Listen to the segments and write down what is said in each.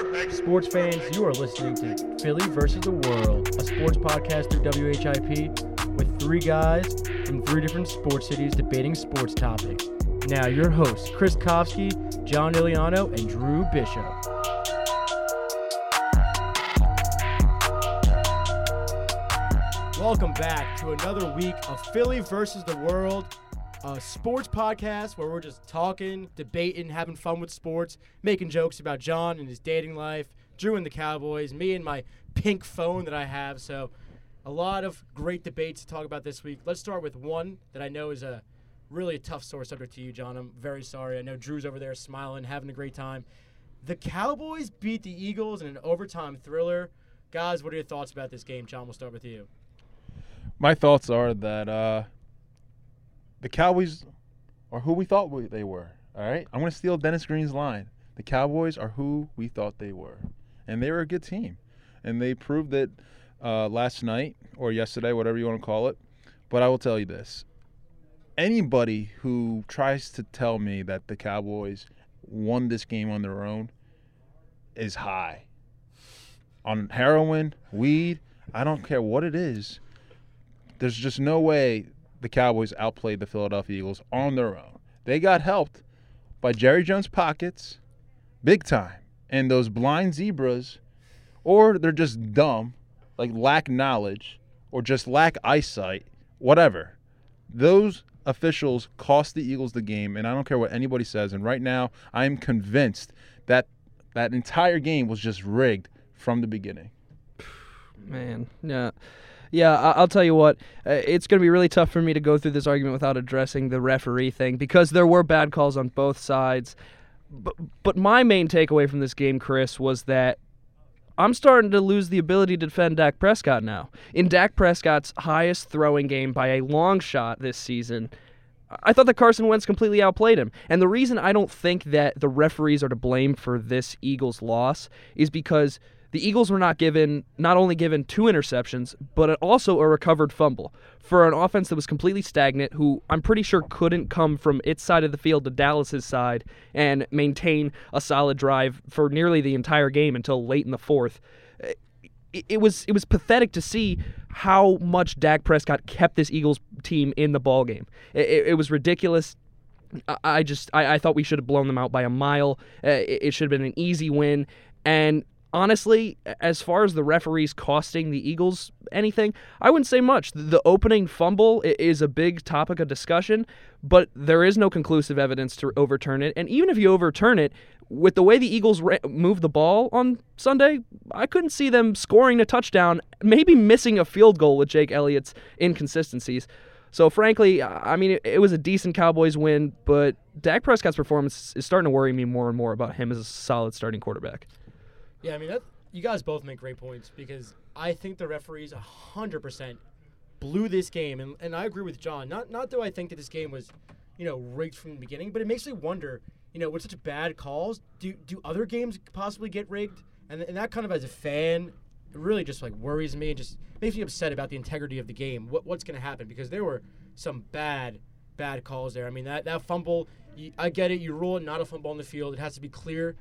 Sports fans, you are listening to Philly versus the World, a sports podcast through WHIP with three guys from three different sports cities debating sports topics. Now, your hosts, Chris Kofsky, John Iliano, and Drew Bishop. Welcome back to another week of Philly versus the World, a sports podcast where we're just talking, debating, having fun with sports, making jokes about John and his dating life, Drew and the Cowboys, me and my pink phone that I have. So, a lot of great debates to talk about this week. Let's start with one that I know is a really a tough sore subject to you, John. I'm very sorry. I know Drew's over there smiling, having a great time. The Cowboys beat the Eagles in an overtime thriller. Guys, what are your thoughts about this game? John, we'll start with you. My thoughts are that uh, the Cowboys are who we thought we, they were. All right, I'm going to steal Dennis Green's line. The Cowboys are who we thought they were, and they were a good team, and they proved it uh, last night or yesterday, whatever you want to call it. But I will tell you this: anybody who tries to tell me that the Cowboys won this game on their own is high on heroin, weed. I don't care what it is there's just no way the Cowboys outplayed the Philadelphia Eagles on their own. They got helped by Jerry Jones' pockets, big time, and those blind zebras, or they're just dumb, like lack knowledge, or just lack eyesight, whatever. Those officials cost the Eagles the game, and I don't care what anybody says. And right now, I am convinced that that entire game was just rigged from the beginning. Man, yeah. Yeah, I- will tell you what, uh, it's going to be really tough for me to go through this argument without addressing the referee thing because there were bad calls on both sides. But, but my main takeaway from this game, Chris, was that I'm starting to lose the ability to defend Dak Prescott now. In Dak Prescott's highest throwing game by a long shot this season, I thought that Carson Wentz completely outplayed him. And the reason I don't think that the referees are to blame for this Eagles loss is because the Eagles were not given not only given two interceptions, but also a recovered fumble for an offense that was completely stagnant, who I'm pretty sure couldn't come from its side of the field to Dallas's side and maintain a solid drive for nearly the entire game until late in the fourth. It, was it was pathetic to see how much Dak Prescott kept this Eagles team in the ball game. It, it was ridiculous. I just I, I, thought we should have blown them out by a mile. Uh, it, it should have been an easy win, and honestly, as far as the referees costing the Eagles anything, I wouldn't say much. The opening fumble is a big topic of discussion, but there is no conclusive evidence to overturn it. And even if you overturn it, with the way the Eagles re- moved the ball on Sunday, I couldn't see them scoring a touchdown, maybe missing a field goal with Jake Elliott's inconsistencies. So, frankly, I mean, it, it was a decent Cowboys win, but Dak Prescott's performance is starting to worry me more and more about him as a solid starting quarterback. Yeah, I mean, that, you guys both make great points because I think the referees 100% blew this game. And, and I agree with John. Not, not do I think that this game was, you know, rigged from the beginning, but it makes me wonder, you know, with such bad calls, do, do other games possibly get rigged? And, and that kind of, as a fan, really just like worries me and just makes me upset about the integrity of the game. What, what's going to happen? Because there were some bad, bad calls there. I mean, that, that fumble, I get it. You rule it not a fumble on the field. It has to be clear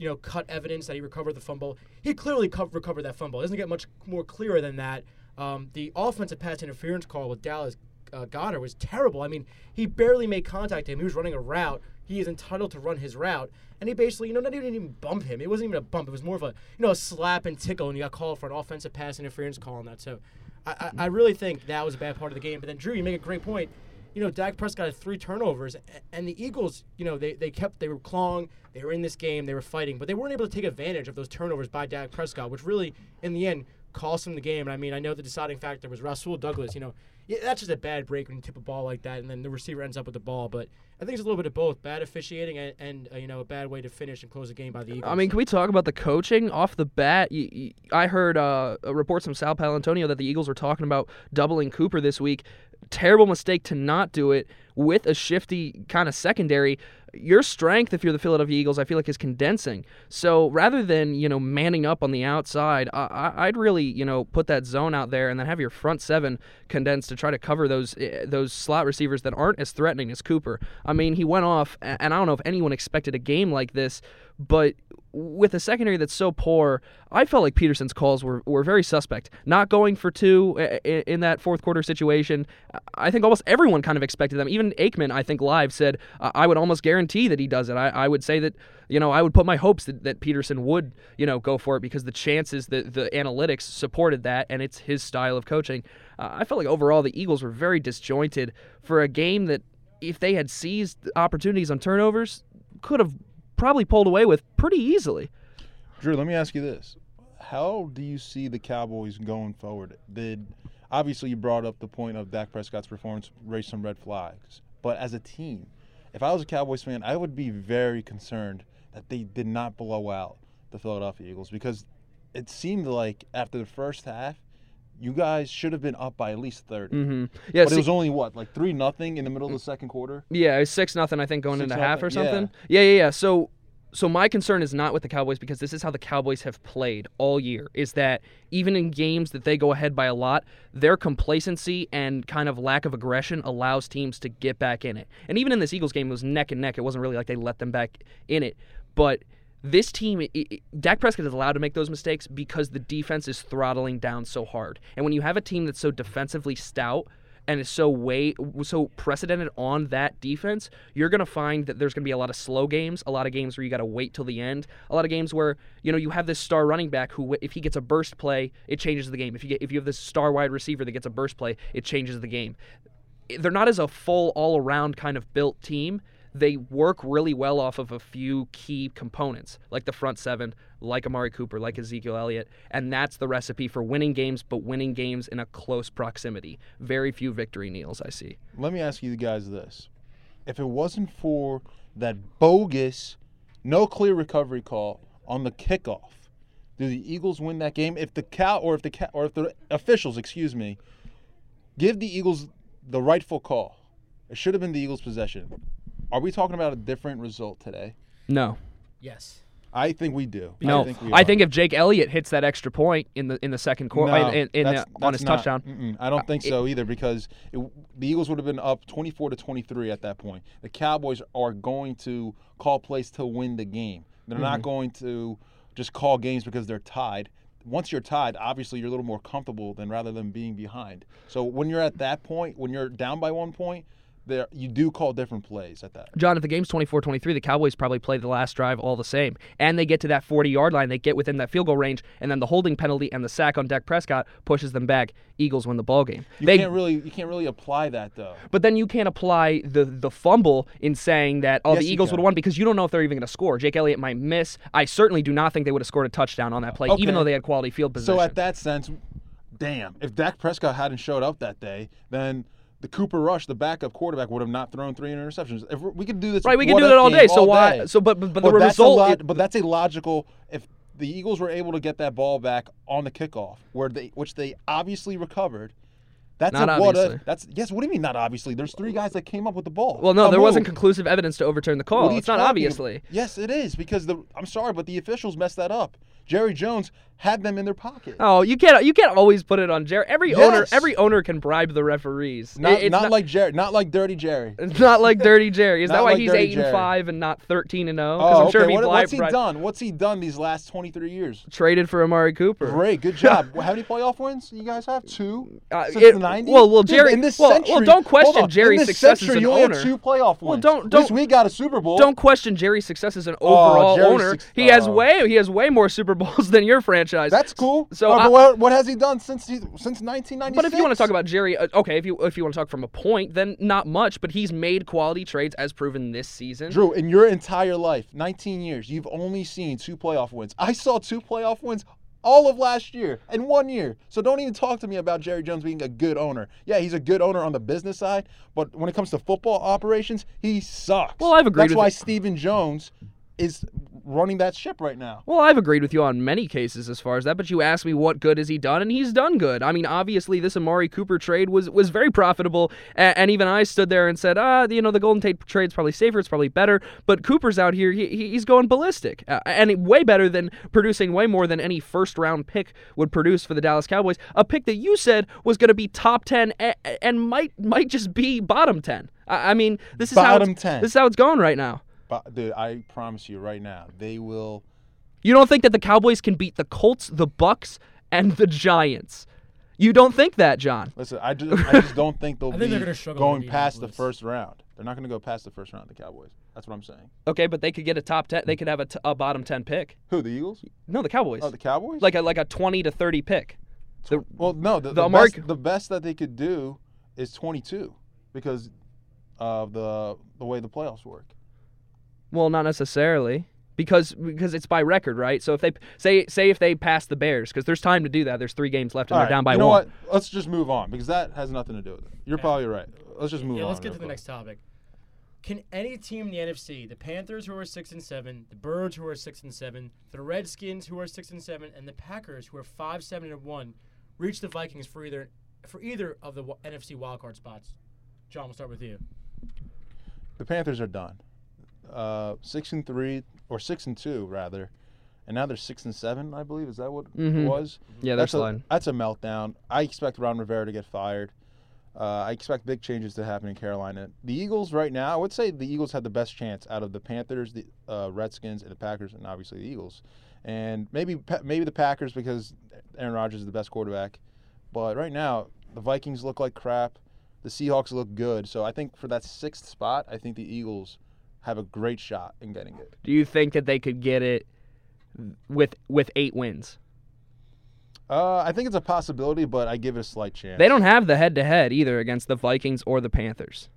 you know, cut evidence that he recovered the fumble. He clearly co- recovered that fumble. It doesn't get much more clearer than that. Um, the offensive pass interference call with Dallas uh, Goedert was terrible. I mean, he barely made contact him. He was running a route. He is entitled to run his route, and he basically, you know, not even, even bump him. It wasn't even a bump. It was more of a, you know, a slap and tickle, and he got called for an offensive pass interference call on that. So, I, I, I really think that was a bad part of the game. But then, Drew, you make a great point you know, Dak Prescott had three turnovers, and the Eagles, you know, they, they kept, they were clawing, they were in this game, they were fighting, but they weren't able to take advantage of those turnovers by Dak Prescott, which really, in the end, cost them the game. And I mean, I know the deciding factor was Rasul Douglas. You know, yeah, that's just a bad break when you tip a ball like that, and then the receiver ends up with the ball. But I think it's a little bit of both: bad officiating and, and uh, you know a bad way to finish and close the game by the Eagles. I mean, can we talk about the coaching off the bat? You, you, I heard uh, reports from Sal Paolantonio that the Eagles were talking about doubling Cooper this week terrible mistake to not do it with a shifty kind of secondary. Your strength, if you're the Philadelphia Eagles, I feel like is condensing. So rather than you know manning up on the outside, I, would really you know put that zone out there and then have your front seven condensed to try to cover those eh, those slot receivers that aren't as threatening as Cooper. I mean, he went off, and I don't know if anyone expected a game like this, but with a secondary that's so poor, I felt like Pederson's calls were, were very suspect. Not going for two i- in that fourth quarter situation. I think almost everyone kind of expected them. Even Aikman, I think, live said, I would almost guarantee that he does it. I, I would say that, you know, I would put my hopes that, that Pederson would, you know, go for it because the chances, that the analytics supported that, and it's his style of coaching. Uh, I felt like overall the Eagles were very disjointed for a game that, if they had seized opportunities on turnovers, could have probably pulled away with pretty easily. Drew, let me ask you this: How do you see the Cowboys going forward? Did obviously you brought up the point of Dak Prescott's performance raised some red flags, but as a team, if I was a Cowboys fan, I would be very concerned that they did not blow out the Philadelphia Eagles because it seemed like after the first half, you guys should have been up by at least 30. Mm-hmm. Yeah, But see- it was only what, like three nothing in the middle of the second quarter. Yeah, it was six nothing. I think going Six into half or nothing, yeah. something. Yeah. yeah, yeah, So, so my concern is not with the Cowboys because this is how the Cowboys have played all year. Is that even in games that they go ahead by a lot, their complacency and kind of lack of aggression allows teams to get back in it. And even in this Eagles game, it was neck and neck. It wasn't really like they let them back in it, but. This team, i i Dak Prescott is allowed to make those mistakes because the defense is throttling down so hard. And when you have a team that's so defensively stout, and is so way so precedented on that defense, you're gonna find that there's gonna be a lot of slow games, a lot of games where you gotta wait till the end, a lot of games where you know you have this star running back who, if he gets a burst play, it changes the game. If you get if you have this star wide receiver that gets a burst play, it changes the game. They're not as a full all around kind of built team. They work really well off of a few key components, like the front seven, like Amari Cooper, like Ezekiel Elliott, and that's the recipe for winning games, but winning games in a close proximity. Very few victory kneels I see. Let me ask you guys this: If it wasn't for that bogus, no clear recovery call on the kickoff, do the Eagles win that game? If the cow or if the cow or if the officials, excuse me, give the Eagles the rightful call, it should have been the Eagles' possession. Are we talking about a different result today? No, Yes. I think we do. no. I think, we I think if Jake Elliott hits that extra point in the in the second quarter, No, in, in, that's- the, on his not- touchdown, mm-mm, I don't think so either because it, the Eagles would have been up 24 to 23 at that point. The Cowboys are going to call plays to win the game. They're Mm-hmm. not going to just call games because they're tied. Once you're tied, obviously you're a little more comfortable than rather than being behind. So when you're at that point, when you're down by one point, there you do call different plays at that. John, if the game's 24-23, the Cowboys probably play the last drive all the same, and they get to that 40-yard line, they get within that field goal range, and then the holding penalty and the sack on Dak Prescott pushes them back. Eagles win the ball game. You they, can't really you can't really apply that though. But then you can't apply the the fumble in saying that oh Yes, the Eagles would have won because you don't know if they're even going to score. Jake Elliott might miss. I certainly do not think they would have scored a touchdown on that play, Okay. even though they had quality field position. So at that sense, damn, if Dak Prescott hadn't showed up that day, then the Cooper Rush, the backup quarterback, would have not thrown three interceptions. If we could do this, right, we can do that all day. So why? day. So but but, but the But that's a result. log- but that's a logical. If the Eagles were able to get that ball back on the kickoff, where they which they obviously recovered. That's Not a, what a- that's yes. What do you mean not obviously? There's three guys that came up with the ball. well, no, there wasn't conclusive evidence to overturn the call. It's not obviously. about? Yes, it is because the. I'm sorry, but the officials messed that up. Jerry Jones had them in their pocket. Oh, you can't you can't always put it on Jerry. Every owner every owner can bribe the referees. Not, it's not, like Jerry, not like Dirty Jerry. It's not like Dirty Jerry. Is that why like he's Dirty eight and five and not thirteen and zero? Oh, I'm sure okay. if he What- what's he bri- done? What's he done these last 23 years? Traded for Amari Cooper. Great, good job. How many playoff wins you guys have? Two Uh, since it- the 90s. well, well, Dude, Jerry- In this well, well, don't question on. Jerry's success as century, an you only owner. have two playoff wins. Well, don't- At least don't- we got a Super Bowl. Don't question Jerry's success as an overall Jerry's owner. suc- he has oh. way he has way more Super Bowls than your franchise. That's cool. So Uh, I- but what, what has he done since he, since 1996? But if you want to talk about Jerry, uh, okay, if you if you want to talk from a point, then not much. But he's made quality trades as proven this season. Drew, in your entire life, 19 years, you've only seen two playoff wins. I saw two playoff wins all of last year and one year. So don't even talk to me about Jerry Jones being a good owner. Yeah, he's a good owner on the business side, but when it comes to football operations, he sucks. Well, I've agreed That's why you. Stephen Jones is running that ship right now. Well, I've agreed with you on many cases as far as that, but you asked me what good has he done, and he's done good. I mean, obviously, this Amari Cooper trade was was very profitable, and, and even I stood there and said, ah, you know, the Golden Tate trade's probably safer, it's probably better, but Cooper's out here, he, he- he's going ballistic, uh, and way better than producing way more than any first round pick would produce for the Dallas Cowboys. A pick that you said was going to be top ten and, and might might just be bottom ten. I, I mean, this is how Bottom it's- 10. This is how it's going right now. But dude, I promise you right now, they will You don't think that the Cowboys can beat the Colts, the Bucks, and the Giants? You don't think that, John? Listen, I just, I just don't think they'll I think be they're gonna going with past the first round. They're not going to go past the first round. The Cowboys. That's what I'm saying. Okay, but they could get a top ten. They could have a, t- a bottom ten pick. Who? The Eagles? No, the Cowboys. Oh, the Cowboys. like a like a twenty to thirty pick. The, well, no. The, the the, Amari- best, the best that they could do is 22 because of the the way the playoffs work. Well, not necessarily because because it's by record, right? So if they say say if they pass the Bears, because there's time to do that. There's three games left and All they're right, down by you know one. what? Let's just move on because that has nothing to do with it. You're Yeah. probably right. Let's just move on. yeah, on. let's get to the next topic. Can any team in the NFC, the Panthers who are six and seven, the Birds who are six and seven, the Redskins who are six and seven, and the Packers who are five seven and one, reach the Vikings for either for either of the w- NFC wildcard spots? John, we'll start with you. The Panthers are done. Uh, six and three or six and two rather, and now they're six and seven. I believe is that what Mhm. it was? Yeah, that's a, that's a meltdown. I expect Ron Rivera to get fired. Uh, I expect big changes to happen in Carolina. The Eagles right now, I would say the Eagles had the best chance out of the Panthers, the uh, Redskins, and the Packers, and obviously the Eagles. And maybe maybe the Packers because Aaron Rodgers is the best quarterback. But right now, the Vikings look like crap. The Seahawks look good. So I think for that sixth spot, I think the Eagles have a great shot in getting it. Do you think that they could get it with with eight wins? Uh, I think it's a possibility, but I give it a slight chance. They don't have the head to head either against the Vikings or the Panthers.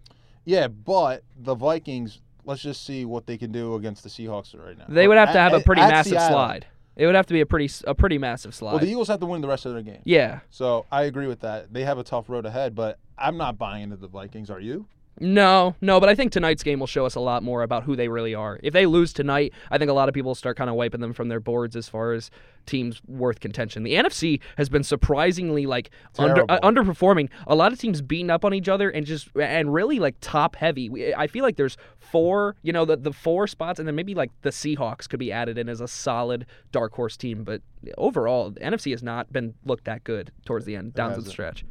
Yeah, but the Vikings. Let's just see what they can do against the Seahawks right now. They would have to At- have a pretty massive Seattle. slide. It would have to be a pretty a pretty massive slide. Well, the Eagles have to win the rest of their game. yeah. So I agree with that. They have a tough road ahead, but I'm not buying into the Vikings. Are you? No, no, but I think tonight's game will show us a lot more about who they really are. If they lose tonight, I think a lot of people start kind of wiping them from their boards as far as teams worth contention. The NFC has been surprisingly like under, uh, underperforming. A lot of teams beating up on each other and just and really like top heavy. We- I feel like there's four, you know, the the four spots, and then maybe like the Seahawks could be added in as a solid dark horse team. But overall, the NFC has not been looked that good towards the end, down to the stretch.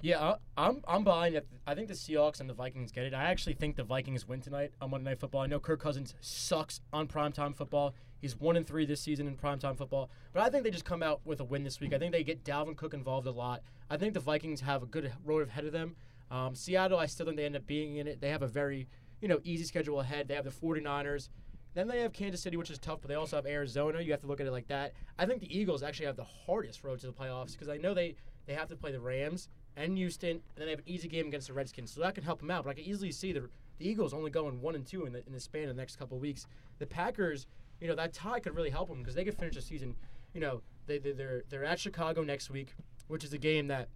Yeah, I, I'm I'm buying it. I think the Seahawks and the Vikings get it. I actually think the Vikings win tonight on Monday Night Football. I know Kirk Cousins sucks on primetime football. He's one and three this season in primetime football, but I think they just come out with a win this week. I think they get Dalvin Cook involved a lot. I think the Vikings have a good road ahead of them. Um, Seattle, I still think they end up being in it. They have a very you know easy schedule ahead. They have the 49ers. Then they have Kansas City, which is tough, but they also have Arizona. You have to look at it like that. I think the Eagles actually have the hardest road to the playoffs because I know they, they have to play the Rams and Houston, and then they have an easy game against the Redskins, so that can help them out. But I can easily see the, the Eagles only going one and two in the, in the span of the next couple weeks. The Packers, you know, that tie could really help them because they could finish the season. You know, they, they they're they're at Chicago next week, which is a game that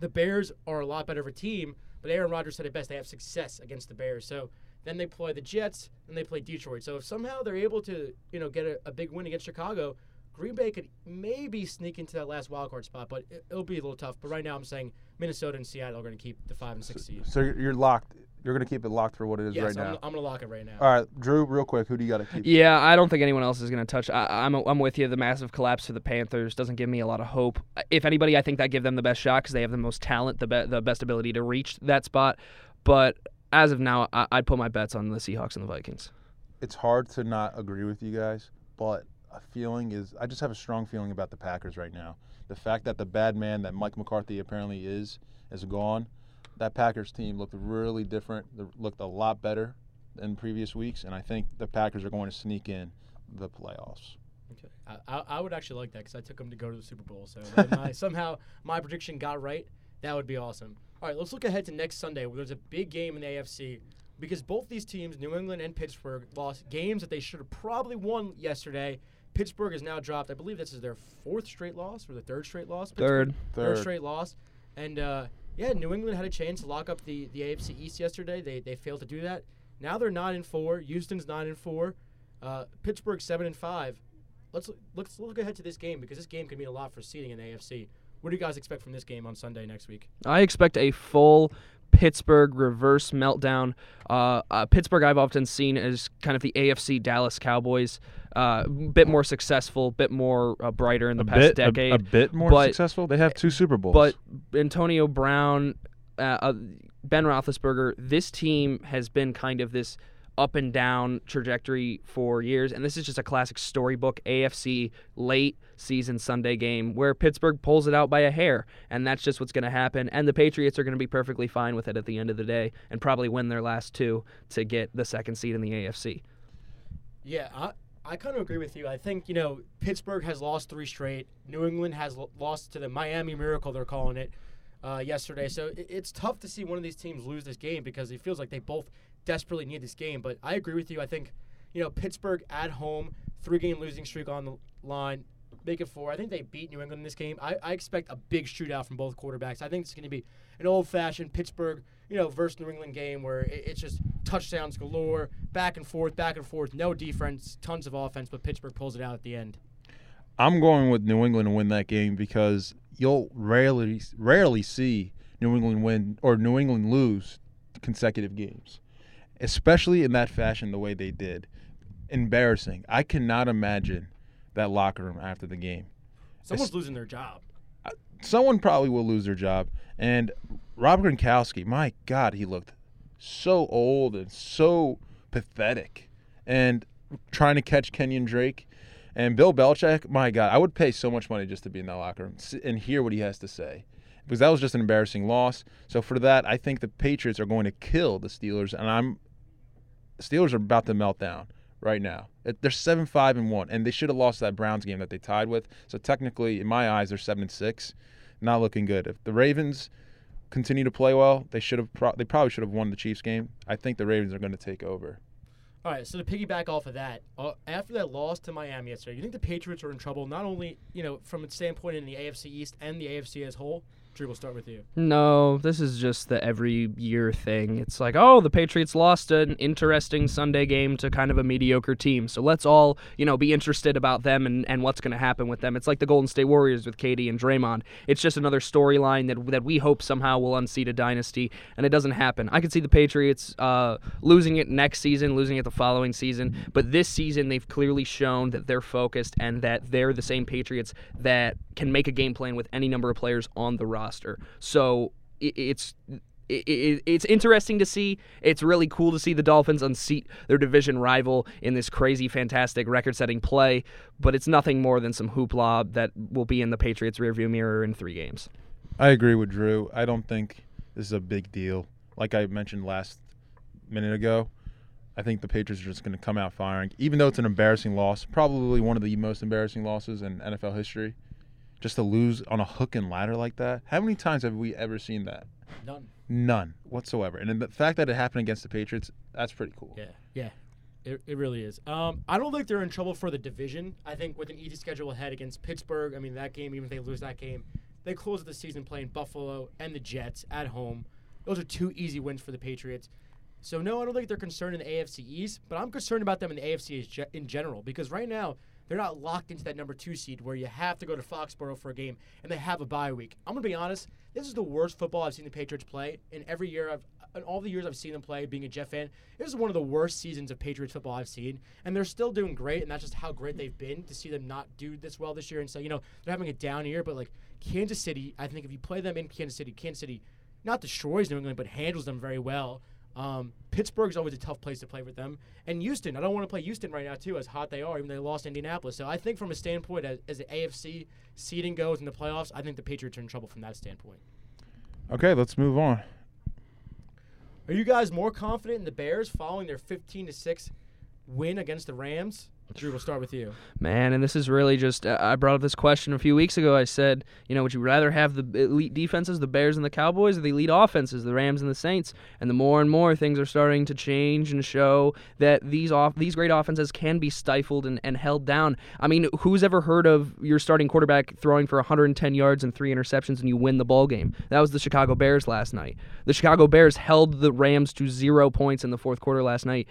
the Bears are a lot better of a team, but Aaron Rodgers said it best. They have success against the Bears. So then they play the Jets, and they play Detroit. So if somehow they're able to, you know, get a, a big win against Chicago, Green Bay could maybe sneak into that last wild card spot, but it, it'll be a little tough. But right now, I'm saying Minnesota and Seattle are going to keep the five and six seeds. So you're you're locked. You're gonna keep it locked for what it is Yes, right I'm, now. I'm going to lock it right now. All right, Drew. Real quick, who do you got to keep? Yeah, I don't think anyone else is going to touch. I, I'm I'm with you. The massive collapse for the Panthers doesn't give me a lot of hope. If anybody, I think that give them the best shot because they have the most talent, the be- the best ability to reach that spot. But as of now, I- I'd put my bets on the Seahawks and the Vikings. It's hard to not agree with you guys, but a feeling is I just have a strong feeling about the Packers right now. The fact that the bad man that Mike McCarthy apparently is is gone. That Packers team looked really different. They looked a lot better than previous weeks, and I think the Packers are going to sneak in the playoffs. Okay. I, I, I would actually like that because I took them to go to the Super Bowl. So if my, somehow my prediction got right. That would be awesome. All right, let's look ahead to next Sunday where there's a big game in the AFC because both these teams, New England and Pittsburgh, lost games that they should have probably won yesterday. Pittsburgh has now dropped. I believe this is their fourth straight loss or the third straight loss. Third. third Third. straight loss. And uh, yeah, New England had a chance to lock up the, the AFC East yesterday. They they failed to do that. Now they're nine and four. Houston's nine and four. Uh, Pittsburgh seven and five. Let's let's look ahead to this game because this game could mean a lot for seeding in the AFC. What do you guys expect from this game on Sunday next week? I expect a full Pittsburgh reverse meltdown. Uh, uh, Pittsburgh, I've often seen as kind of the AFC Dallas Cowboys, uh, bit more successful, a bit more uh, brighter in the a past bit, a- decade. A, bit more but- successful. They have two Super Bowls. But Antonio Brown, uh, uh, Ben Roethlisberger, this team has been kind of this up and down trajectory for years, and this is just a classic storybook AFC late season Sunday game where Pittsburgh pulls it out by a hair, and that's just what's going to happen. And the Patriots are going to be perfectly fine with it at the end of the day, and probably win their last two to get the second seed in the AFC. Yeah, I, kind of agree with you. I think, you know, Pittsburgh has lost three straight. New England has lo- lost to the Miami Miracle, they're calling it, uh, yesterday. So it, it's tough to see one of these teams lose this game because it feels like they both desperately need this game. But I agree with you. I think, you know, Pittsburgh at home, three game losing streak on the line, make it four. I think they beat New England in this game. I, I expect a big shootout from both quarterbacks. I think it's going to be an old fashioned Pittsburgh, you know, versus New England game where it, it's just touchdowns galore, back and forth, back and forth, no defense, tons of offense, but Pittsburgh pulls it out at the end. I'm going with New England to win that game because you'll rarely rarely see New England win or New England lose consecutive games, especially in that fashion the way they did. Embarrassing. I cannot imagine that locker room after the game. Someone's losing their job. Someone probably will lose their job. And Robert Gronkowski, my God, he looked so old and so pathetic. And trying to catch Kenyon Drake. And Bill Belichick, my God, I would pay so much money just to be in that locker room and hear what he has to say. Because that was just an embarrassing loss. So for that, I think the Patriots are going to kill the Steelers, and I'm Steelers are about to melt down right now. They're seven five and one, and they should have lost that Browns game that they tied with. So technically, in my eyes, they're seven and six, not looking good. If the Ravens continue to play well, they should have. Pro- they probably should have won the Chiefs game. I think the Ravens are going to take over. All right, so to piggyback off of that, uh, after that loss to Miami yesterday, you think the Patriots are in trouble not only you know from a standpoint in the AFC East and the AFC as whole? Drew, we'll start with you. No, this is just the every year thing. It's like, oh, the Patriots lost an interesting Sunday game to kind of a mediocre team. So let's all, you know, be interested about them and, and what's going to happen with them. It's like the Golden State Warriors with KD and Draymond. It's just another storyline that, that we hope somehow will unseat a dynasty, and it doesn't happen. I could see the Patriots uh, losing it next season, losing it the following season, but this season they've clearly shown that they're focused and that they're the same Patriots that can make a game plan with any number of players on the roster roster. So it, it's it, it's interesting to see. It's really cool to see the Dolphins unseat their division rival in this crazy, fantastic, record-setting play. But it's nothing more than some hoopla that will be in the Patriots' rearview mirror in three games. I agree with Drew. I don't think this is a big deal. Like I mentioned last minute ago, I think the Patriots are just going to come out firing, even though it's an embarrassing loss, probably one of the most embarrassing losses in NFL history just to lose on a hook and ladder like that. How many times have we ever seen that? None. None whatsoever. And the fact that it happened against the Patriots, that's pretty cool. Yeah, yeah. It, it really is. Um, I don't think they're in trouble for the division. I think with an easy schedule ahead against Pittsburgh, I mean, that game, even if they lose that game, they close the season playing Buffalo and the Jets at home. Those are two easy wins for the Patriots. So, no, I don't think they're concerned in the AFC East, but I'm concerned about them in the AFC in general because right now, they're not locked into that number two seed where you have to go to Foxborough for a game and they have a bye week. I'm gonna be honest. This is the worst football I've seen the Patriots play in every year. I've in all the years I've seen them play, being a Jet fan, this is one of the worst seasons of Patriots football I've seen. And they're still doing great, and that's just how great they've been to see them not do this well this year. And so, you know, they're having a down year, but like Kansas City, I think if you play them in Kansas City, Kansas City not destroys New England, but handles them very well. Um, Pittsburgh's always a tough place to play with them, and Houston. I don't want to play Houston right now too, as hot they are, even though they lost Indianapolis. So I think from a standpoint as, as the AFC seeding goes in the playoffs, I think the Patriots are in trouble from that standpoint. Okay, let's move on. Are you guys more confident in the Bears following their 15 to six win against the Rams? Drew, we'll start with you. Man, and this is really just. Uh, I brought up this question a few weeks ago. I said, you know, would you rather have the elite defenses, the Bears and the Cowboys, or the elite offenses, the Rams and the Saints? And the more and more things are starting to change and show that these off these great offenses can be stifled and, and held down. I mean, who's ever heard of your starting quarterback throwing for 110 yards and three interceptions and you win the ball game? That was the Chicago Bears last night. The Chicago Bears held the Rams to zero points in the fourth quarter last night.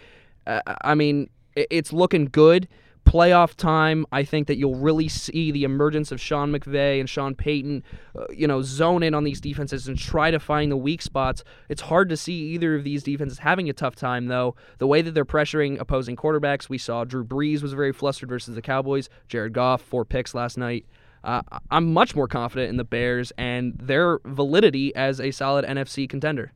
Uh, I mean it's looking good. Playoff time, I think that you'll really see the emergence of Sean McVay and Sean Payton, uh, you know, zone in on these defenses and try to find the weak spots. It's hard to see either of these defenses having a tough time, though. The way that they're pressuring opposing quarterbacks, we saw Drew Brees was very flustered versus the Cowboys. Jared Goff, four picks last night. Uh, I'm much more confident in the Bears and their validity as a solid NFC contender.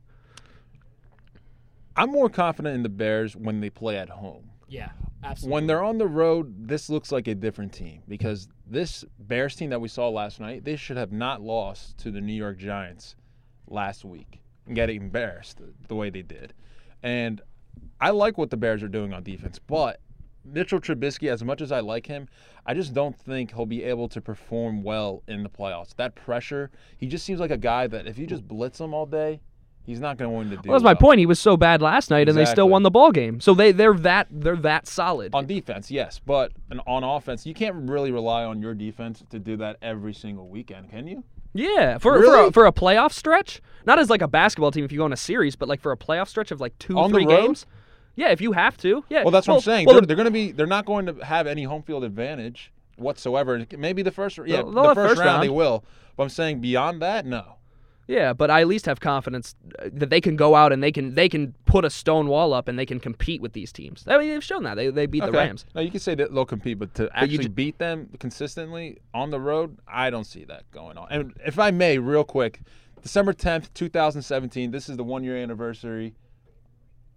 I'm more confident in the Bears when they play at home. Yeah, absolutely. When they're on the road, this looks like a different team because this Bears team that we saw last night, they should have not lost to the New York Giants last week and get embarrassed the way they did. And I like what the Bears are doing on defense, but Mitchell Trubisky, as much as I like him, I just don't think he'll be able to perform well in the playoffs. That pressure, he just seems like a guy that if you just blitz him all day, he's not going to do. Well, that's my well. point. He was so bad last night, and they still won the ball game. So they they're that they're that solid. On defense, yes, but on offense, you can't really rely on your defense to do that every single weekend, can you? Yeah, for for, a, for a playoff stretch, not as like a basketball team if you go on a series, but like for a playoff stretch of like two On three games. Yeah, if you have to. Yeah. Well, that's what I'm saying. Well, they're, they're going to be. They're not going to have any home field advantage whatsoever. Maybe the first. Yeah, the first, first round, they will. But I'm saying beyond that, no. Yeah, but I at least have confidence uh, that they can go out and they can they can put a stone wall up and they can compete with these teams. I mean, they've shown that they they beat the Okay. Rams. No, you can say that they'll compete, but to you actually ju- beat them consistently on the road, I don't see that going on. And if I may, real quick, December 10th, 2017. This is the one year anniversary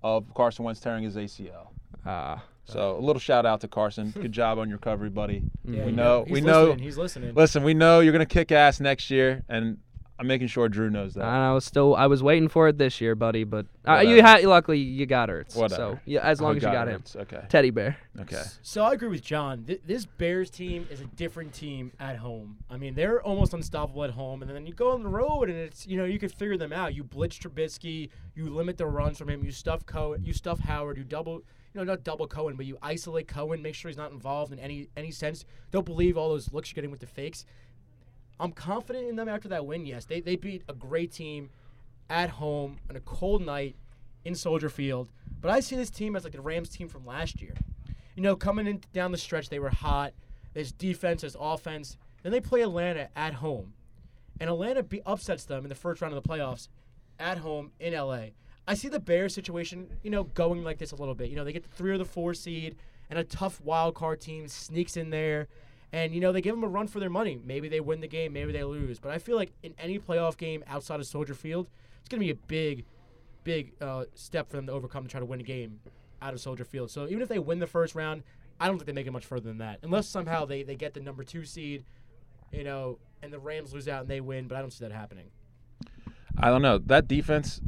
of Carson Wentz tearing his ACL. Uh, So a little shout out to Carson. Good job on your recovery, buddy. Yeah, we know. He's We know. listening, He's listening. Listen, we know you're gonna kick ass next year, and I'm making sure Drew knows that. I was still I was waiting for it this year, buddy, but uh, you had luckily you got Ertz. So Whatever. yeah, as long Oh, as you got him, Okay. Teddy Bear. Okay. So I agree with John. Th- this Bears team is a different team at home. I mean, they're almost unstoppable at home, and then you go on the road, and it's you know you can figure them out. You blitz Trubisky, you limit the runs from him, you stuff Cohen, you stuff Howard, you double. You know, not double Cohen, but you isolate Cohen, make sure he's not involved in any any sense. Don't believe all those looks you're getting with the fakes. I'm confident in them after that win. Yes, they they beat a great team at home on a cold night in Soldier Field. But I see this team as like the Rams team from last year. You know, coming in down the stretch, they were hot. There's defense, there's offense. Then they play Atlanta at home, and Atlanta be- upsets them in the first round of the playoffs at home in LA. I see the Bears situation, you know, going like this a little bit. You know, they get the three or the four seed, and a tough wild card team sneaks in there, and you know they give them a run for their money. Maybe they win the game, maybe they lose. But I feel like in any playoff game outside of Soldier Field, it's going to be a big, big uh, step for them to overcome to try to win a game out of Soldier Field. So even if they win the first round, I don't think they make it much further than that, unless somehow they, they get the number two seed, you know, and the Rams lose out and they win. But I don't see that happening. I don't know that defense.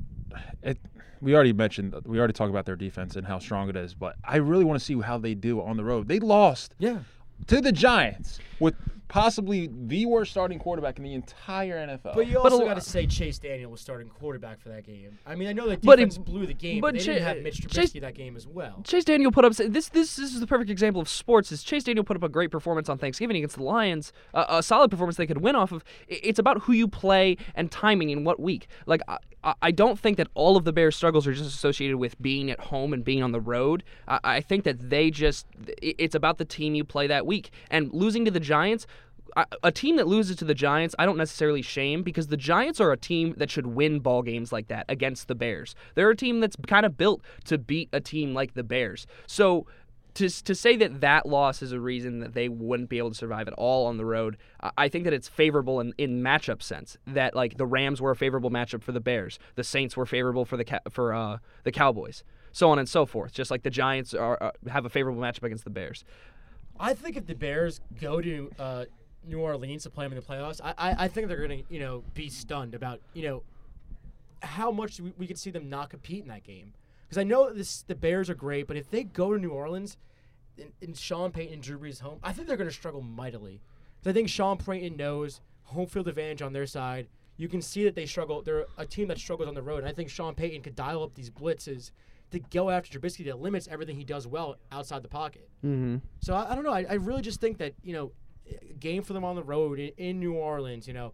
It, we already mentioned. We already talked about their defense and how strong it is, but I really want to see how they do on the road. They lost Yeah. To the Giants. With possibly the worst starting quarterback in the entire NFL. But you also got to say Chase Daniel was starting quarterback for that game. I mean, I know that But it- defense blew the game, but but, they Cha- didn't have Mitch Chase- Trubisky that game as well. Chase Daniel put up this. This this is the perfect example of sports. Is Chase Daniel put up a great performance on Thanksgiving against the Lions, uh, a solid performance they could win off of. It's about who you play and timing in what week. Like I, I- I don't think that all of the Bears' struggles are just associated with being at home and being on the road. I, I think that they just it's about the team you play that week and losing to the Giants. A team that loses to the Giants, I don't necessarily shame because the Giants are a team that should win ball games like that against the Bears. They're a team that's kind of built to beat a team like the Bears. So to, to say that that loss is a reason that they wouldn't be able to survive at all on the road, I- I think that it's favorable in, in matchup sense. That like the Rams were a favorable matchup for the Bears, the Saints were favorable for the for uh, the Cowboys, so on and so forth. Just like the Giants are uh, have a favorable matchup against the Bears. I think if the Bears go to uh, New Orleans to play them in the playoffs, I, I, I think they're going to, you know, be stunned about, you know, how much we, we could see them not compete in that game. Because I know this, the Bears are great, but if they go to New Orleans and, and Sean Payton and Drew Brees home, I think they're going to struggle mightily. 'Cause I think Sean Payton knows home field advantage on their side. You can see that they struggle. They're a team that struggles on the road. And I think Sean Payton could dial up these blitzes to go after Trubisky that limits everything he does well outside the pocket. Mm-hmm. So I, I don't know. I, I really just think that you know, game for them on the road in, in New Orleans, you know,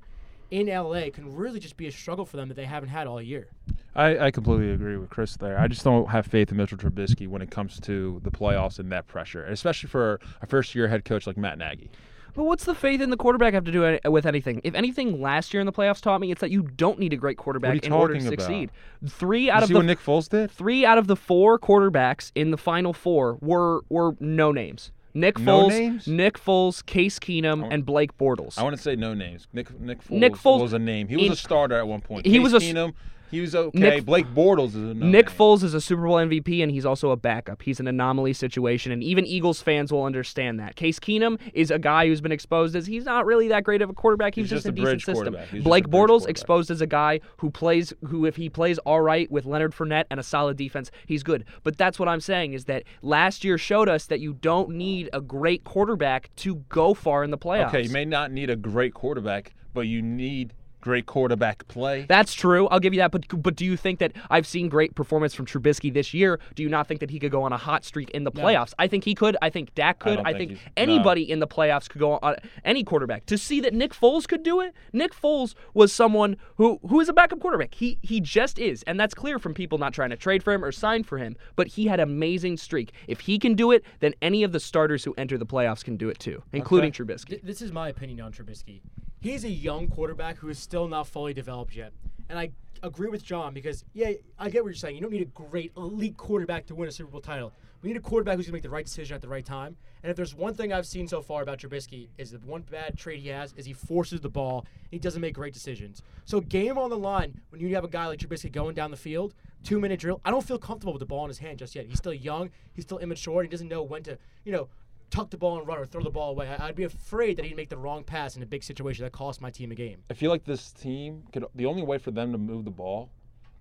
in LA can really just be a struggle for them that they haven't had all year. I, I completely agree with Chris there. I just don't have faith in Mitchell Trubisky when it comes to the playoffs and that pressure, especially for a first-year head coach like Matt Nagy. But what's the faith in the quarterback have to do with anything? If anything, last year in the playoffs taught me it's that you don't need a great quarterback in order to talking about? succeed. Three You out of see the what Nick Foles did? three out of the four quarterbacks in the final four were were no names. Nick No Foles, names? Nick Foles, Case Keenum, and Blake Bortles. I want to say no names. Nick Nick Foles, Nick Foles- was a name. He was a starter at one point. he Case was a s- Keenum, He was okay. Nick- Blake Bortles is a no Nick name. Foles is a Super Bowl MVP, and he's also a backup. He's an anomaly situation, and even Eagles fans will understand that. Case Keenum is a guy who's been exposed as he's not really that great of a quarterback. He's, He's just, just a decent system. Blake Bortles exposed as a guy who plays, who if he plays all right with Leonard Fournette and a solid defense, he's good. But that's what I'm saying is that last year showed us that you don't need a great quarterback to go far in the playoffs. Okay, you may not need a great quarterback, but you need great quarterback play. That's true. I'll give you that. But but do you think that I've seen great performance from Trubisky this year? Do you not think that he could go on a hot streak in the playoffs? I think he could. I think Dak could. don't I, think think, he's- anybody in the playoffs could go on. Uh, any quarterback to see that Nick Foles could do it. Nick Foles was someone who who is a backup quarterback. He he just is, and that's clear from people not trying to trade for him or sign for him. But he had amazing streak. If he can do it, then any of the starters who enter the playoffs can do it too, including Trubisky. Th- this is my opinion on Trubisky. He's a young quarterback who is still not fully developed yet. And I agree with John because, yeah, I get what you're saying. You don't need a great elite quarterback to win a Super Bowl title. We need a quarterback who's going to make the right decision at the right time. And if there's one thing I've seen so far about Trubisky is that one bad trait he has is he forces the ball. He doesn't make great decisions. So game on the line when you have a guy like Trubisky going down the field, two minute drill. I don't feel comfortable with the ball in his hand just yet. He's still young. He's still immature. He doesn't know when to, you know, tuck the ball and run or throw the ball away. I- I'd be afraid that he'd make the wrong pass in a big situation that cost my team a game. I feel like this team could. The only way for them to move the ball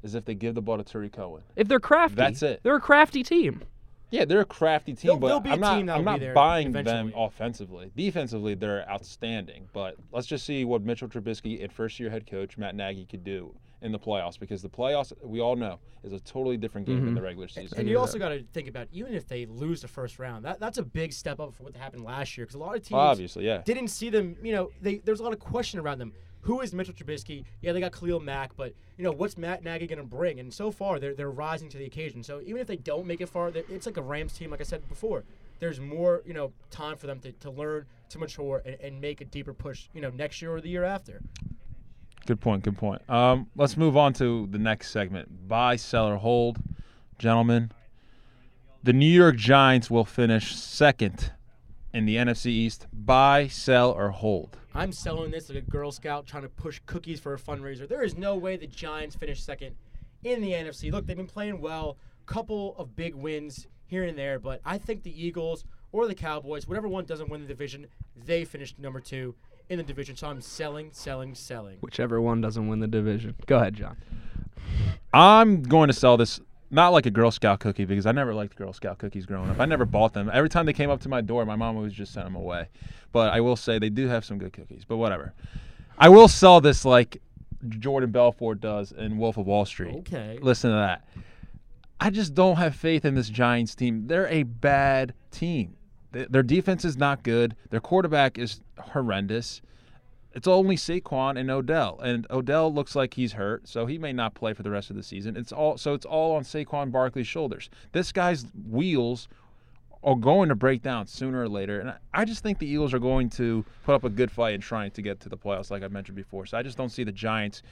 is if they give the ball to Tarik Cohen. If they're crafty, That's it. They're a crafty team. Yeah, they're a crafty team, They'll- but they'll be a I'm not. I'm not there buying them offensively. Defensively, they're outstanding. But let's just see what Mitchell Trubisky and first-year head coach Matt Nagy could do in the playoffs because the playoffs, we all know, is a totally different game than mm-hmm. the regular season. And you also got to think about even if they lose the first round, that that's a big step up from what happened last year because a lot of teams Obviously, yeah. didn't see them. You know, they there's a lot of question around them. Who is Mitchell Trubisky? Yeah, they got Khalil Mack, but you know what's Matt Nagy going to bring? And so far, they're they're rising to the occasion. So even if they don't make it far, it's like a Rams team. Like I said before, there's more you know time for them to, to learn, to mature, and, and make a deeper push. You know, next year or the year after. Good point. Good point. Um, let's move on to the next segment. Buy, sell, or hold, gentlemen. The New York Giants will finish second in the NFC East. Buy, sell, or hold. I'm selling this like a Girl Scout trying to push cookies for a fundraiser. There is no way the Giants finish second in the NFC. Look, they've been playing well, couple of big wins here and there, but I think the Eagles or the Cowboys, whatever one doesn't win the division, they finished number two in the division. So I'm selling, selling, selling. Whichever one doesn't win the division. Go ahead, John. I'm going to sell this not like a Girl Scout cookie because I never liked Girl Scout cookies growing up. I never bought them. Every time they came up to my door, my mom always just sent them away. But I will say they do have some good cookies. But whatever. I will sell this like Jordan Belfort does in Wolf of Wall Street. Okay. Listen to that. I just don't have faith in this Giants team. They're a bad team. Th- Their defense is not good. Their quarterback is horrendous. It's only Saquon and Odell, and Odell looks like he's hurt, so he may not play for the rest of the season. It's all so it's all on Saquon Barkley's shoulders. This guy's wheels are going to break down sooner or later, and I just think the Eagles are going to put up a good fight in trying to get to the playoffs, like I mentioned before. So I just don't see the Giants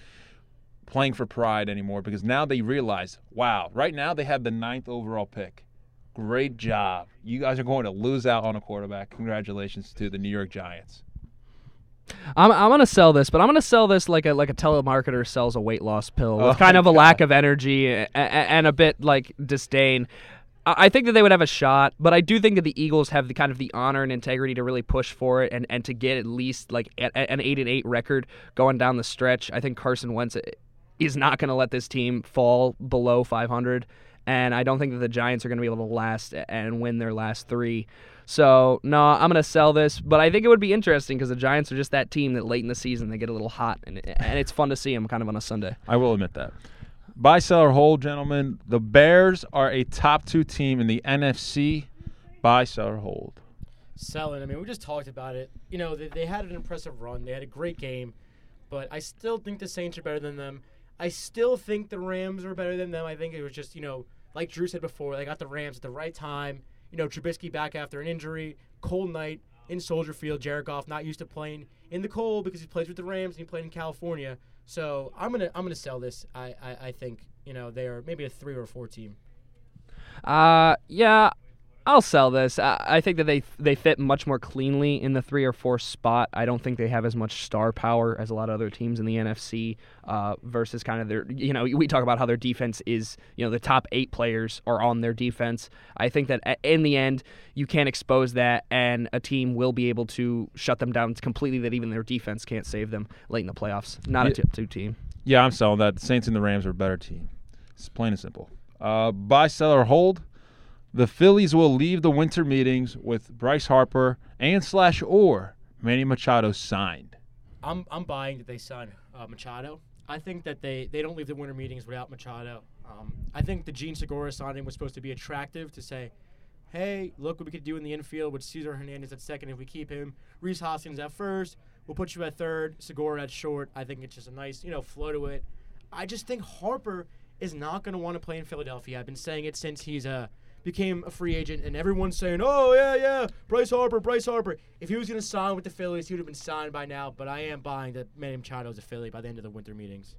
playing for pride anymore because now they realize, wow, right now they have the ninth overall pick. Great job. You guys are going to lose out on a quarterback. Congratulations to the New York Giants. I'm, I'm gonna sell this, but I'm gonna sell this like a like a telemarketer sells a weight loss pill with Oh, kind of a God. lack of energy and, and a bit like disdain. I think that they would have a shot, but I do think that the Eagles have the kind of the honor and integrity to really push for it and, and to get at least like an eight and eight record going down the stretch. I think Carson Wentz is not going to let this team fall below 500, and I don't think that the Giants are going to be able to last and win their last three. So no, I'm gonna sell this, but I think it would be interesting because the Giants are just that team that late in the season they get a little hot, and and it's fun to see them kind of on a Sunday. I will admit that. Buy, sell, or hold, gentlemen. The Bears are a top two team in the NFC. Buy, sell, or hold. Selling. I mean, we just talked about it. You know, they, they had an impressive run. They had a great game, but I still think the Saints are better than them. I still think the Rams are better than them. I think it was just, you know, like Drew said before, they got the Rams at the right time. You know, Trubisky back after an injury, cold night in Soldier Field. Jared Goff not used to playing in the cold because he plays with the Rams and he played in California. So I'm gonna I'm gonna sell this. I, I, I think you know they are maybe a three or four team. Uh, yeah, I'll sell this. I, I think that they they fit much more cleanly in the three or four spot. I don't think they have as much star power as a lot of other teams in the NFC. Uh, versus kind of their, you know, we talk about how their defense is, you know, the top eight players are on their defense. I think that in the end, you can't expose that, and a team will be able to shut them down completely. That even their defense can't save them late in the playoffs. Not a tip two team. Yeah, I'm selling that. The Saints and the Rams are a better team. It's plain and simple. Uh, buy, sell, or hold. The Phillies will leave the winter meetings with Bryce Harper and slash or Manny Machado signed. I'm I'm buying that they sign uh, Machado. I think that they, they don't leave the winter meetings without Machado. Um, I think the Jean Segura signing was supposed to be attractive to say, hey, look what we could do in the infield with Cesar Hernandez at second if we keep him. Rhys Hoskins at first. We'll put you at third. Segura at short. I think it's just a nice, you know, flow to it. I just think Harper is not going to want to play in Philadelphia. I've been saying it since he's uh, became a free agent, and everyone's saying, "Oh yeah, yeah, Bryce Harper, Bryce Harper." If he was going to sign with the Phillies, he would have been signed by now. But I am buying that Manny Machado is a Philly by the end of the winter meetings.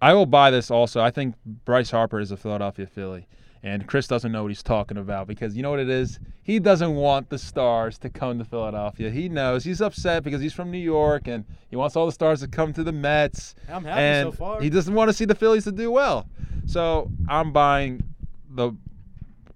I will buy this also. I think Bryce Harper is a Philadelphia Philly. And Chris doesn't know what he's talking about because you know what it is? He doesn't want the stars to come to Philadelphia. He knows. He's upset because he's from New York and he wants all the stars to come to the Mets. I'm happy and so far. He doesn't want to see the Phillies to do well. So I'm buying the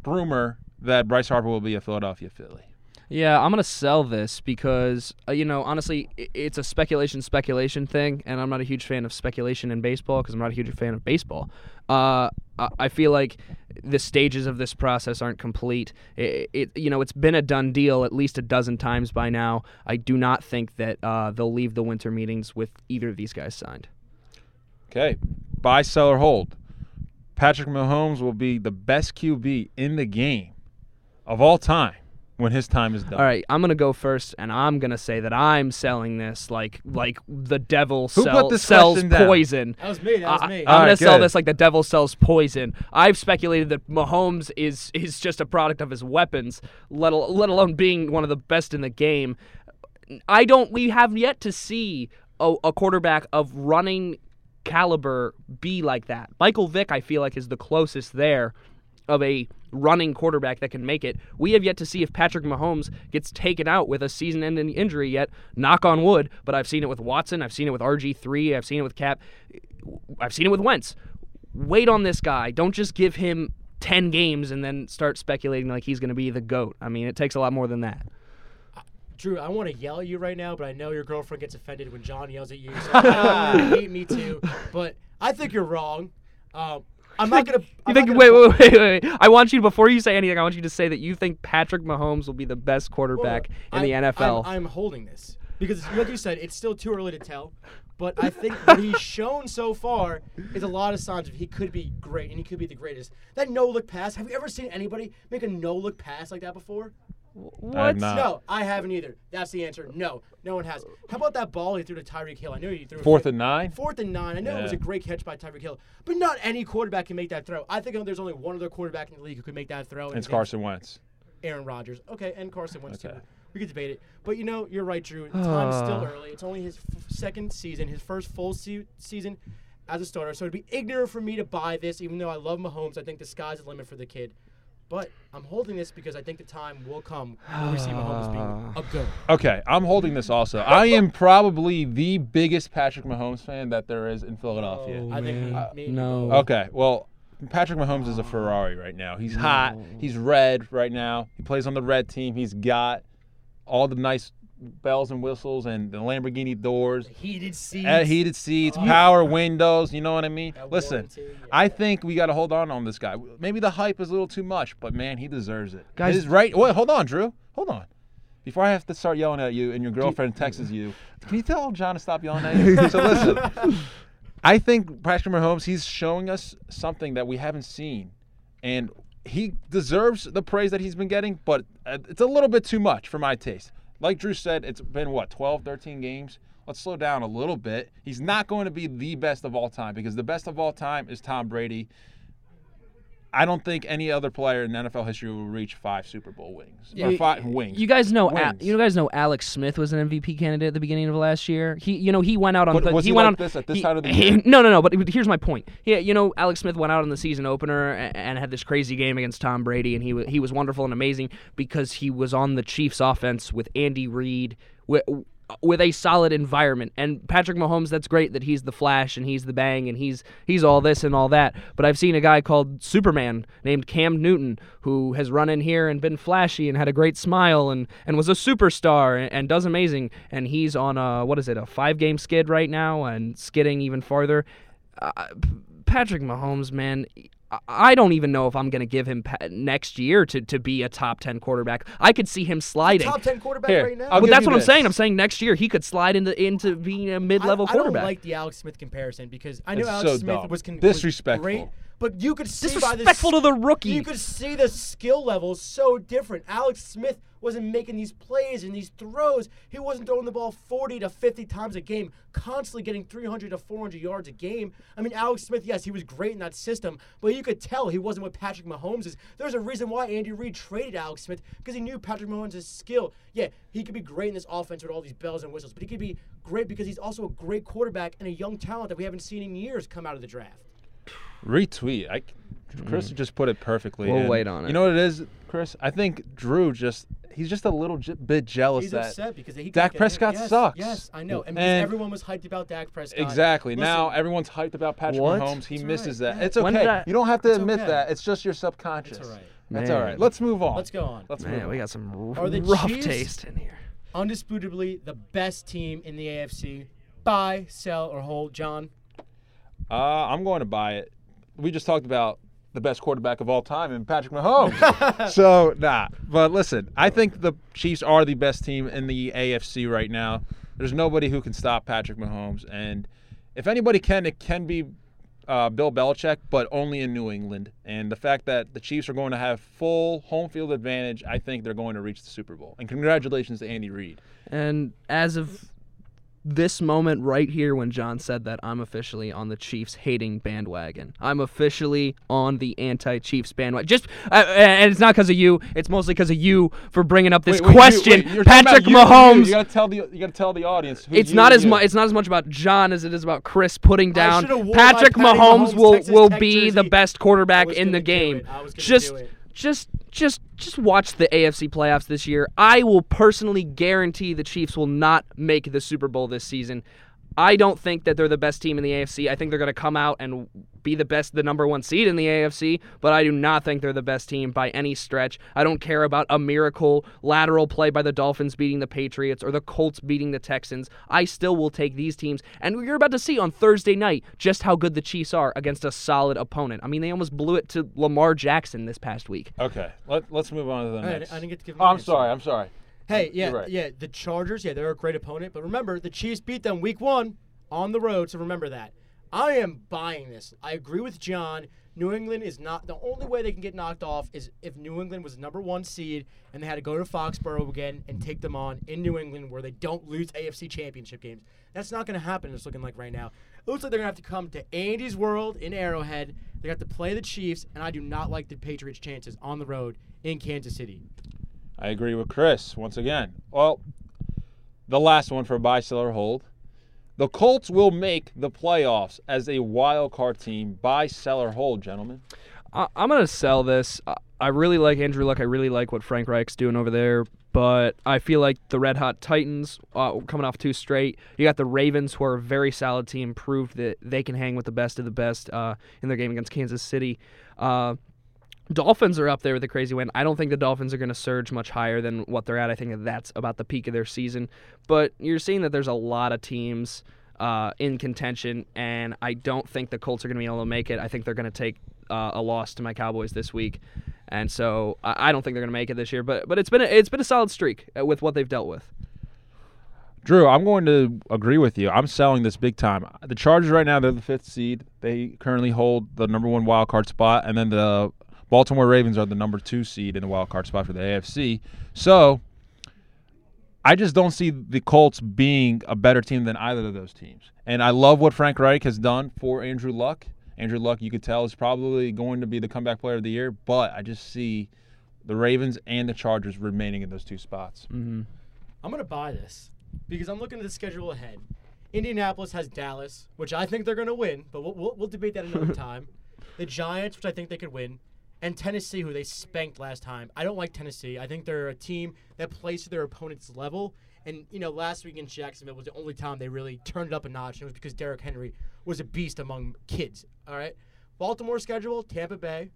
rumor that Bryce Harper will be a Philadelphia Philly. Yeah, I'm gonna sell this because uh, you know honestly, it's a speculation speculation thing, and I'm not a huge fan of speculation in baseball because I'm not a huge fan of baseball. Uh, I- I feel like the stages of this process aren't complete. It, it you know it's been a done deal at least a dozen times by now. I do not think that uh, they'll leave the winter meetings with either of these guys signed. Okay. Buy, sell, or hold. Patrick Mahomes will be the best QB in the game of all time when his time is done. All right, I'm gonna go first, and I'm gonna say that I'm selling this like like the devil Who put sell, this sells question down? poison. That was me. That was me. I, me. am All gonna right, sell this like the devil sells poison. I've speculated that Mahomes is is just a product of his weapons, let al- let alone being one of the best in the game. I don't. We have yet to see a, a quarterback of running caliber be like that. Michael Vick, I feel like, is the closest there of a running quarterback that can make it. We have yet to see if Patrick Mahomes gets taken out with a season-ending injury yet. Knock on wood, but I've seen it with Watson, I've seen it with RG3, I've seen it with Cap, I've seen it with Wentz. Wait on this guy. Don't just give him 10 games and then start speculating like he's going to be the goat. I mean, it takes a lot more than that. Drew, I want to yell at you right now, but I know your girlfriend gets offended when John yells at you. So I hate me too. But I think you're wrong. Um, I'm not gonna. You I'm think? Wait, gonna wait, wait, wait. I want you before you say anything. I want you to say that you think Patrick Mahomes will be the best quarterback in the I'm- NFL. I'm, I'm holding this because, like you said, it's still too early to tell. But I think what he's shown so far is a lot of signs of he could be great and he could be the greatest. That no look pass. Have you ever seen anybody make a no look pass like that before? What? No, I haven't either. That's the answer. No, no one has. How about that ball he threw to Tyreek Hill? I know he threw it Fourth fif- and nine? Fourth and nine. I know it was a great catch by Tyreek Hill, but not any quarterback can make that throw. I think there's only one other quarterback in the league who could make that throw. and It's Carson Wentz. Aaron Rodgers. Okay, and Carson Wentz Okay. too. We could debate it, but you know, you're right, Drew. Time's still Ah. early. It's only his f- second season, his first full se- season as a starter. So it'd be ignorant for me to buy this, even though I love Mahomes. I think the sky's the limit for the kid. But I'm holding this because I think the time will come where we see Mahomes being a goat. Okay, I'm holding this also. I am probably the biggest Patrick Mahomes fan that there is in Philadelphia. Oh, I think me, man. me, no. Okay, well, Patrick Mahomes is a Ferrari right now. He's hot. He's red right now. He plays on the red team. He's got all the nice bells and whistles and the Lamborghini doors, heated seats. uh, heated seats, Oh. power windows. You know what I mean? That Listen, warranty, yeah. I think we got to hold on on this guy. Maybe the hype is a little too much, but man, he deserves it. Guys- His right. Wait, hold on, Drew. Hold on. Before I have to start yelling at you and your girlfriend texts you, can you tell John to stop yelling at you? so listen, I think Patrick Mahomes, he's showing us something that we haven't seen, and he deserves the praise that he's been getting, but uh, it's a little bit too much for my taste. Like Drew said, it's been what 12, 13 games. Let's slow down a little bit. He's not going to be the best of all time because the best of all time is Tom Brady. I don't think any other player in NFL history will reach five Super Bowl wings five wings. You guys know, Al- you guys know Alex Smith was an MVP candidate at the beginning of last year. He, you know, he went out on. The, was he went like on this at this he- time of the he- year? No, no, no. But here's my point. Yeah, you know, Alex Smith went out in the season opener and, and had this crazy game against Tom Brady, and he wa- he was wonderful and amazing because he was on the Chiefs' offense with Andy Reid. With, with a solid environment. And Patrick Mahomes that's great that he's the flash and he's the bang and he's he's all this and all that. But I've seen a guy called Superman named Cam Newton who has run in here and been flashy and had a great smile and and was a superstar and, and does amazing. And he's on a what is it a 5 game skid right now and skidding even farther. Uh, Patrick Mahomes man I- I don't even know if I'm going to give him next year to, to be a top 10 quarterback. I could see him sliding. Top ten quarterback Here, right now. I'll Well, that's you what I'm saying. I'm saying next year he could slide into into being a mid-level quarterback. I don't like the Alex Smith comparison because I know It's Alex so Smith dumb. was con- was Disrespectful. great, but you could see by the Disrespectful to the rookie. You could see the skill level so different. Alex Smith wasn't making these plays and these throws. He wasn't throwing the ball 40 to 50 times a game, constantly getting 300 to 400 yards a game. I mean, Alex Smith, yes, he was great in that system, but you could tell he wasn't what Patrick Mahomes is. There's a reason why Andy Reid traded Alex Smith because he knew Patrick Mahomes' skill. Yeah, he could be great in this offense with all these bells and whistles, but he could be great because he's also a great quarterback and a young talent that we haven't seen in years come out of the draft. Retweet. I, Chris just put it perfectly. We'll and wait on it. You know what it is, Chris? I think Drew just he's just a little j- bit jealous He's that upset because he Dak couldn't Prescott yes, sucks. Yes, I know, and, And- everyone was hyped about Dak Prescott. Exactly. Listen, now everyone's hyped about Patrick What? Mahomes. He It's misses right. that. Yeah. It's okay. I- you don't have to admit okay. that. It's just your subconscious. It's all right. That's all right. Let's move on. Let's go on. Let's move Man, on. we got some Are the rough Chiefs- taste in here. Undisputably the best team in the AFC. Buy, sell, or hold, John. Uh, I'm going to buy it. We just talked about the best quarterback of all time in Patrick Mahomes. so, nah. But listen, I think the Chiefs are the best team in the AFC right now. There's nobody who can stop Patrick Mahomes. And if anybody can, it can be uh, Bill Belichick, but only in New England. And the fact that the Chiefs are going to have full home field advantage, I think they're going to reach the Super Bowl. And congratulations to Andy Reid. And as of this moment right here when John said that, I'm officially on the Chiefs hating bandwagon. I'm officially on the anti-Chiefs bandwagon. Just uh, and it's not because of you. It's mostly because of you for bringing up this Wait, wait, question. wait, you're Patrick you, you. Mahomes. You, gotta tell the you gotta tell the audience. who it's you, not as much. It's not as much about John as it is about Chris putting down. should've worn my Patrick Mahomes Mahomes will Texas will Tech be the best quarterback in the game. it. I was gonna Just, do it. Just, just, just watch the AFC playoffs this year. I will personally guarantee the Chiefs will not make the Super Bowl this season. I don't think that they're the best team in the AFC. I think they're going to come out and be the best, the number one seed in the AFC, but I do not think they're the best team by any stretch. I don't care about a miracle lateral play by the Dolphins beating the Patriots or the Colts beating the Texans. I still will take these teams, and you're about to see on Thursday night just how good the Chiefs are against a solid opponent. I mean, they almost blew it to Lamar Jackson this past week. Okay, let, let's move on to the I didn't- next. I didn't get to give Oh, my I'm answer. sorry. I'm sorry. Hey, yeah, right. yeah. The Chargers, yeah, they're a great opponent, but remember the Chiefs beat them week one on the road, so remember that. I am buying this. I agree with John. New England is not the only way they can get knocked off is if New England was number one seed and they had to go to Foxborough again and take them on in New England where they don't lose AFC championship games. That's not going to happen. It's looking like right now. It looks like they're going to have to come to Andy's World in Arrowhead. They have to play the Chiefs, and I do not like the Patriots' chances on the road in Kansas City. I agree with Chris once again. Well, the last one for buy, sell, or hold. The Colts will make the playoffs as a wild card team. Buy, sell, or hold, gentlemen. I, I'm gonna sell this. I, I really like Andrew Luck. I really like what Frank Reich's doing over there. But I feel like the Red Hot Titans uh, coming off two straight. You got the Ravens, who are a very solid team, proved that they can hang with the best of the best uh, in their game against Kansas City. Uh, Dolphins are up there with a crazy win. I don't think the Dolphins are going to surge much higher than what they're at. I think that that's about the peak of their season. But you're seeing that there's a lot of teams uh, in contention, and I don't think the Colts are going to be able to make it. I think they're going to take uh, a loss to my Cowboys this week, and so I, I don't think they're going to make it this year. But but it's been a, it's been a solid streak uh, with what they've dealt with. Drew, I'm going to agree with you. I'm selling this big time. The Chargers right now, they're the fifth seed. They currently hold the number one wild card spot, and then the Baltimore Ravens are the number two seed in the wild card spot for the AFC. So I just don't see the Colts being a better team than either of those teams. And I love what Frank Reich has done for Andrew Luck. Andrew Luck, you could tell, is probably going to be the comeback player of the year. But I just see the Ravens and the Chargers remaining in those two spots. Mm-hmm. I'm gonna buy this because I'm looking at the schedule ahead. Indianapolis has Dallas, which I think they're gonna win, but we'll, we'll, we'll debate that another time. The Giants, which I think they could win, and Tennessee, who they spanked last time. I don't like Tennessee. I think they're a team that plays to their opponent's level. And you know, last week in Jacksonville was the only time they really turned it up a notch, and it was because Derrick Henry was a beast among kids. All right, Baltimore schedule, Tampa Bay.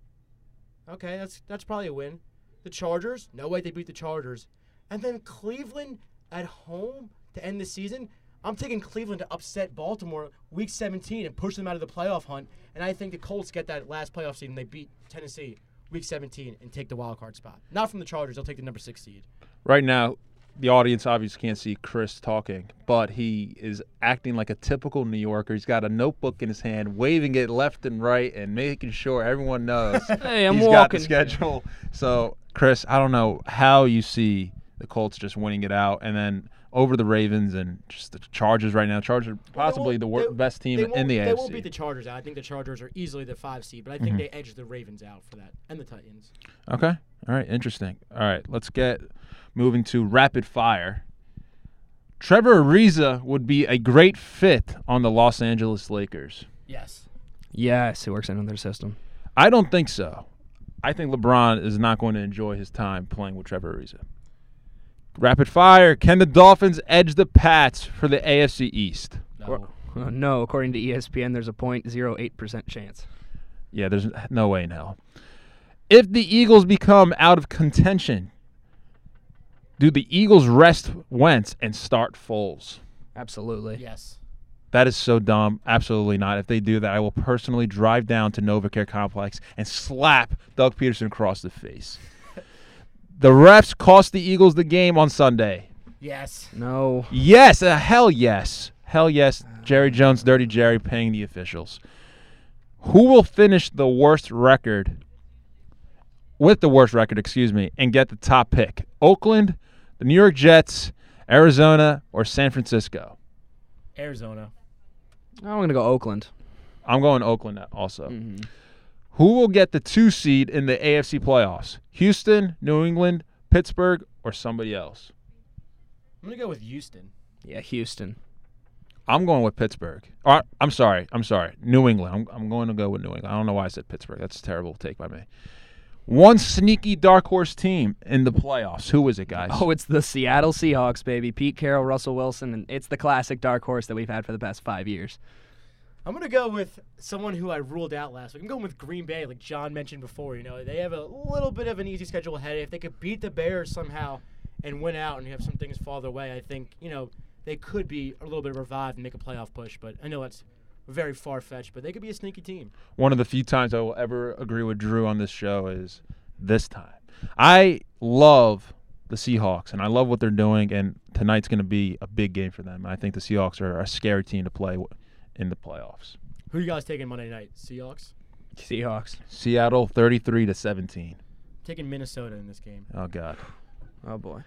Okay, that's that's probably a win. The Chargers, no way they beat the Chargers. And then Cleveland at home to end the season. I'm taking Cleveland to upset Baltimore week 17 and push them out of the playoff hunt. And I think the Colts get that last playoff seed and they beat Tennessee week 17 and take the wild card spot. Not from the Chargers. They'll take the number six seed. Right now, the audience obviously can't see Chris talking, but he is acting like a typical New Yorker. He's got a notebook in his hand, waving it left and right, and making sure everyone knows Hey, I'm he's got the walking. schedule. So, Chris, I don't know how you see the Colts just winning it out, and then over the Ravens and just the Chargers right now. Chargers possibly won't- the wor- they- best team in won't- the They AFC. won't beat the Chargers out. I think the Chargers are easily the five seed, but I Mm-hmm. think they edge the Ravens out for that and the Titans. Okay. All right. Interesting. All right. Let's get moving to rapid fire. Trevor Ariza would be a great fit on the Los Angeles Lakers. Yes. Yes, it works into their system. I don't think so. I think LeBron is not going to enjoy his time playing with Trevor Ariza. Rapid fire. Can the Dolphins edge the Pats for the AFC East? No. Or- no, according to ESPN, there's a 0.08% chance. Yeah, there's no way in hell. If the Eagles become out of contention, do the Eagles rest Wentz and start Foles? Absolutely. yes. That is so dumb. Absolutely not. If they do that, I will personally drive down to NovaCare Complex and slap Doug Pederson across the face. The refs cost the Eagles the game on Sunday. Yes. No. Yes, uh, hell yes. Hell yes. Jerry Jones, Dirty Jerry paying the officials. Who will finish the worst record with the worst record, excuse me, and get the top pick? Oakland, the New York Jets, Arizona, or San Francisco? Arizona. I'm going to go Oakland. I'm going Oakland also. Mhm. Who will get the two seed in the AFC playoffs? Houston, New England, Pittsburgh, or somebody else? I'm gonna go with Houston. Yeah, Houston. I'm going with Pittsburgh. Or, I'm sorry. I'm sorry. New England. I'm, I'm going to go with New England. I don't know why I said Pittsburgh. That's a terrible take by me. One sneaky dark horse team in the playoffs. Who is it, guys? Oh, it's the Seattle Seahawks, baby. Pete Carroll, Russell Wilson, and it's the classic dark horse that we've had for the past five years. I'm gonna go with someone who I ruled out last week. I'm going with Green Bay, like John mentioned before. You know, they have a little bit of an easy schedule ahead. If they could beat the Bears somehow and win out, and have some things fall their way, I think you know they could be a little bit revived and make a playoff push. But I know that's very far fetched, but they could be a sneaky team. One of the few times I will ever agree with Drew on this show is this time. I love the Seahawks and I love what they're doing, and tonight's going to be a big game for them. I think the Seahawks are a scary team to play in the playoffs. Who you guys taking Monday night? Seahawks. Seahawks. Seattle 33 to 17. Taking Minnesota in this game. Oh God. Oh boy.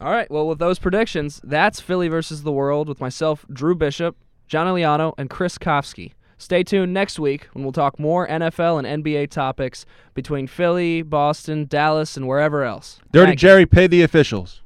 All right. Well, with those predictions, that's Philly versus the world with myself, Drew Bishop, John Eliano, and Chris Kofsky. Stay tuned next week when we'll talk more NFL and NBA topics between Philly, Boston, Dallas, and wherever else. Dirty Thank you. Jerry, pay the officials.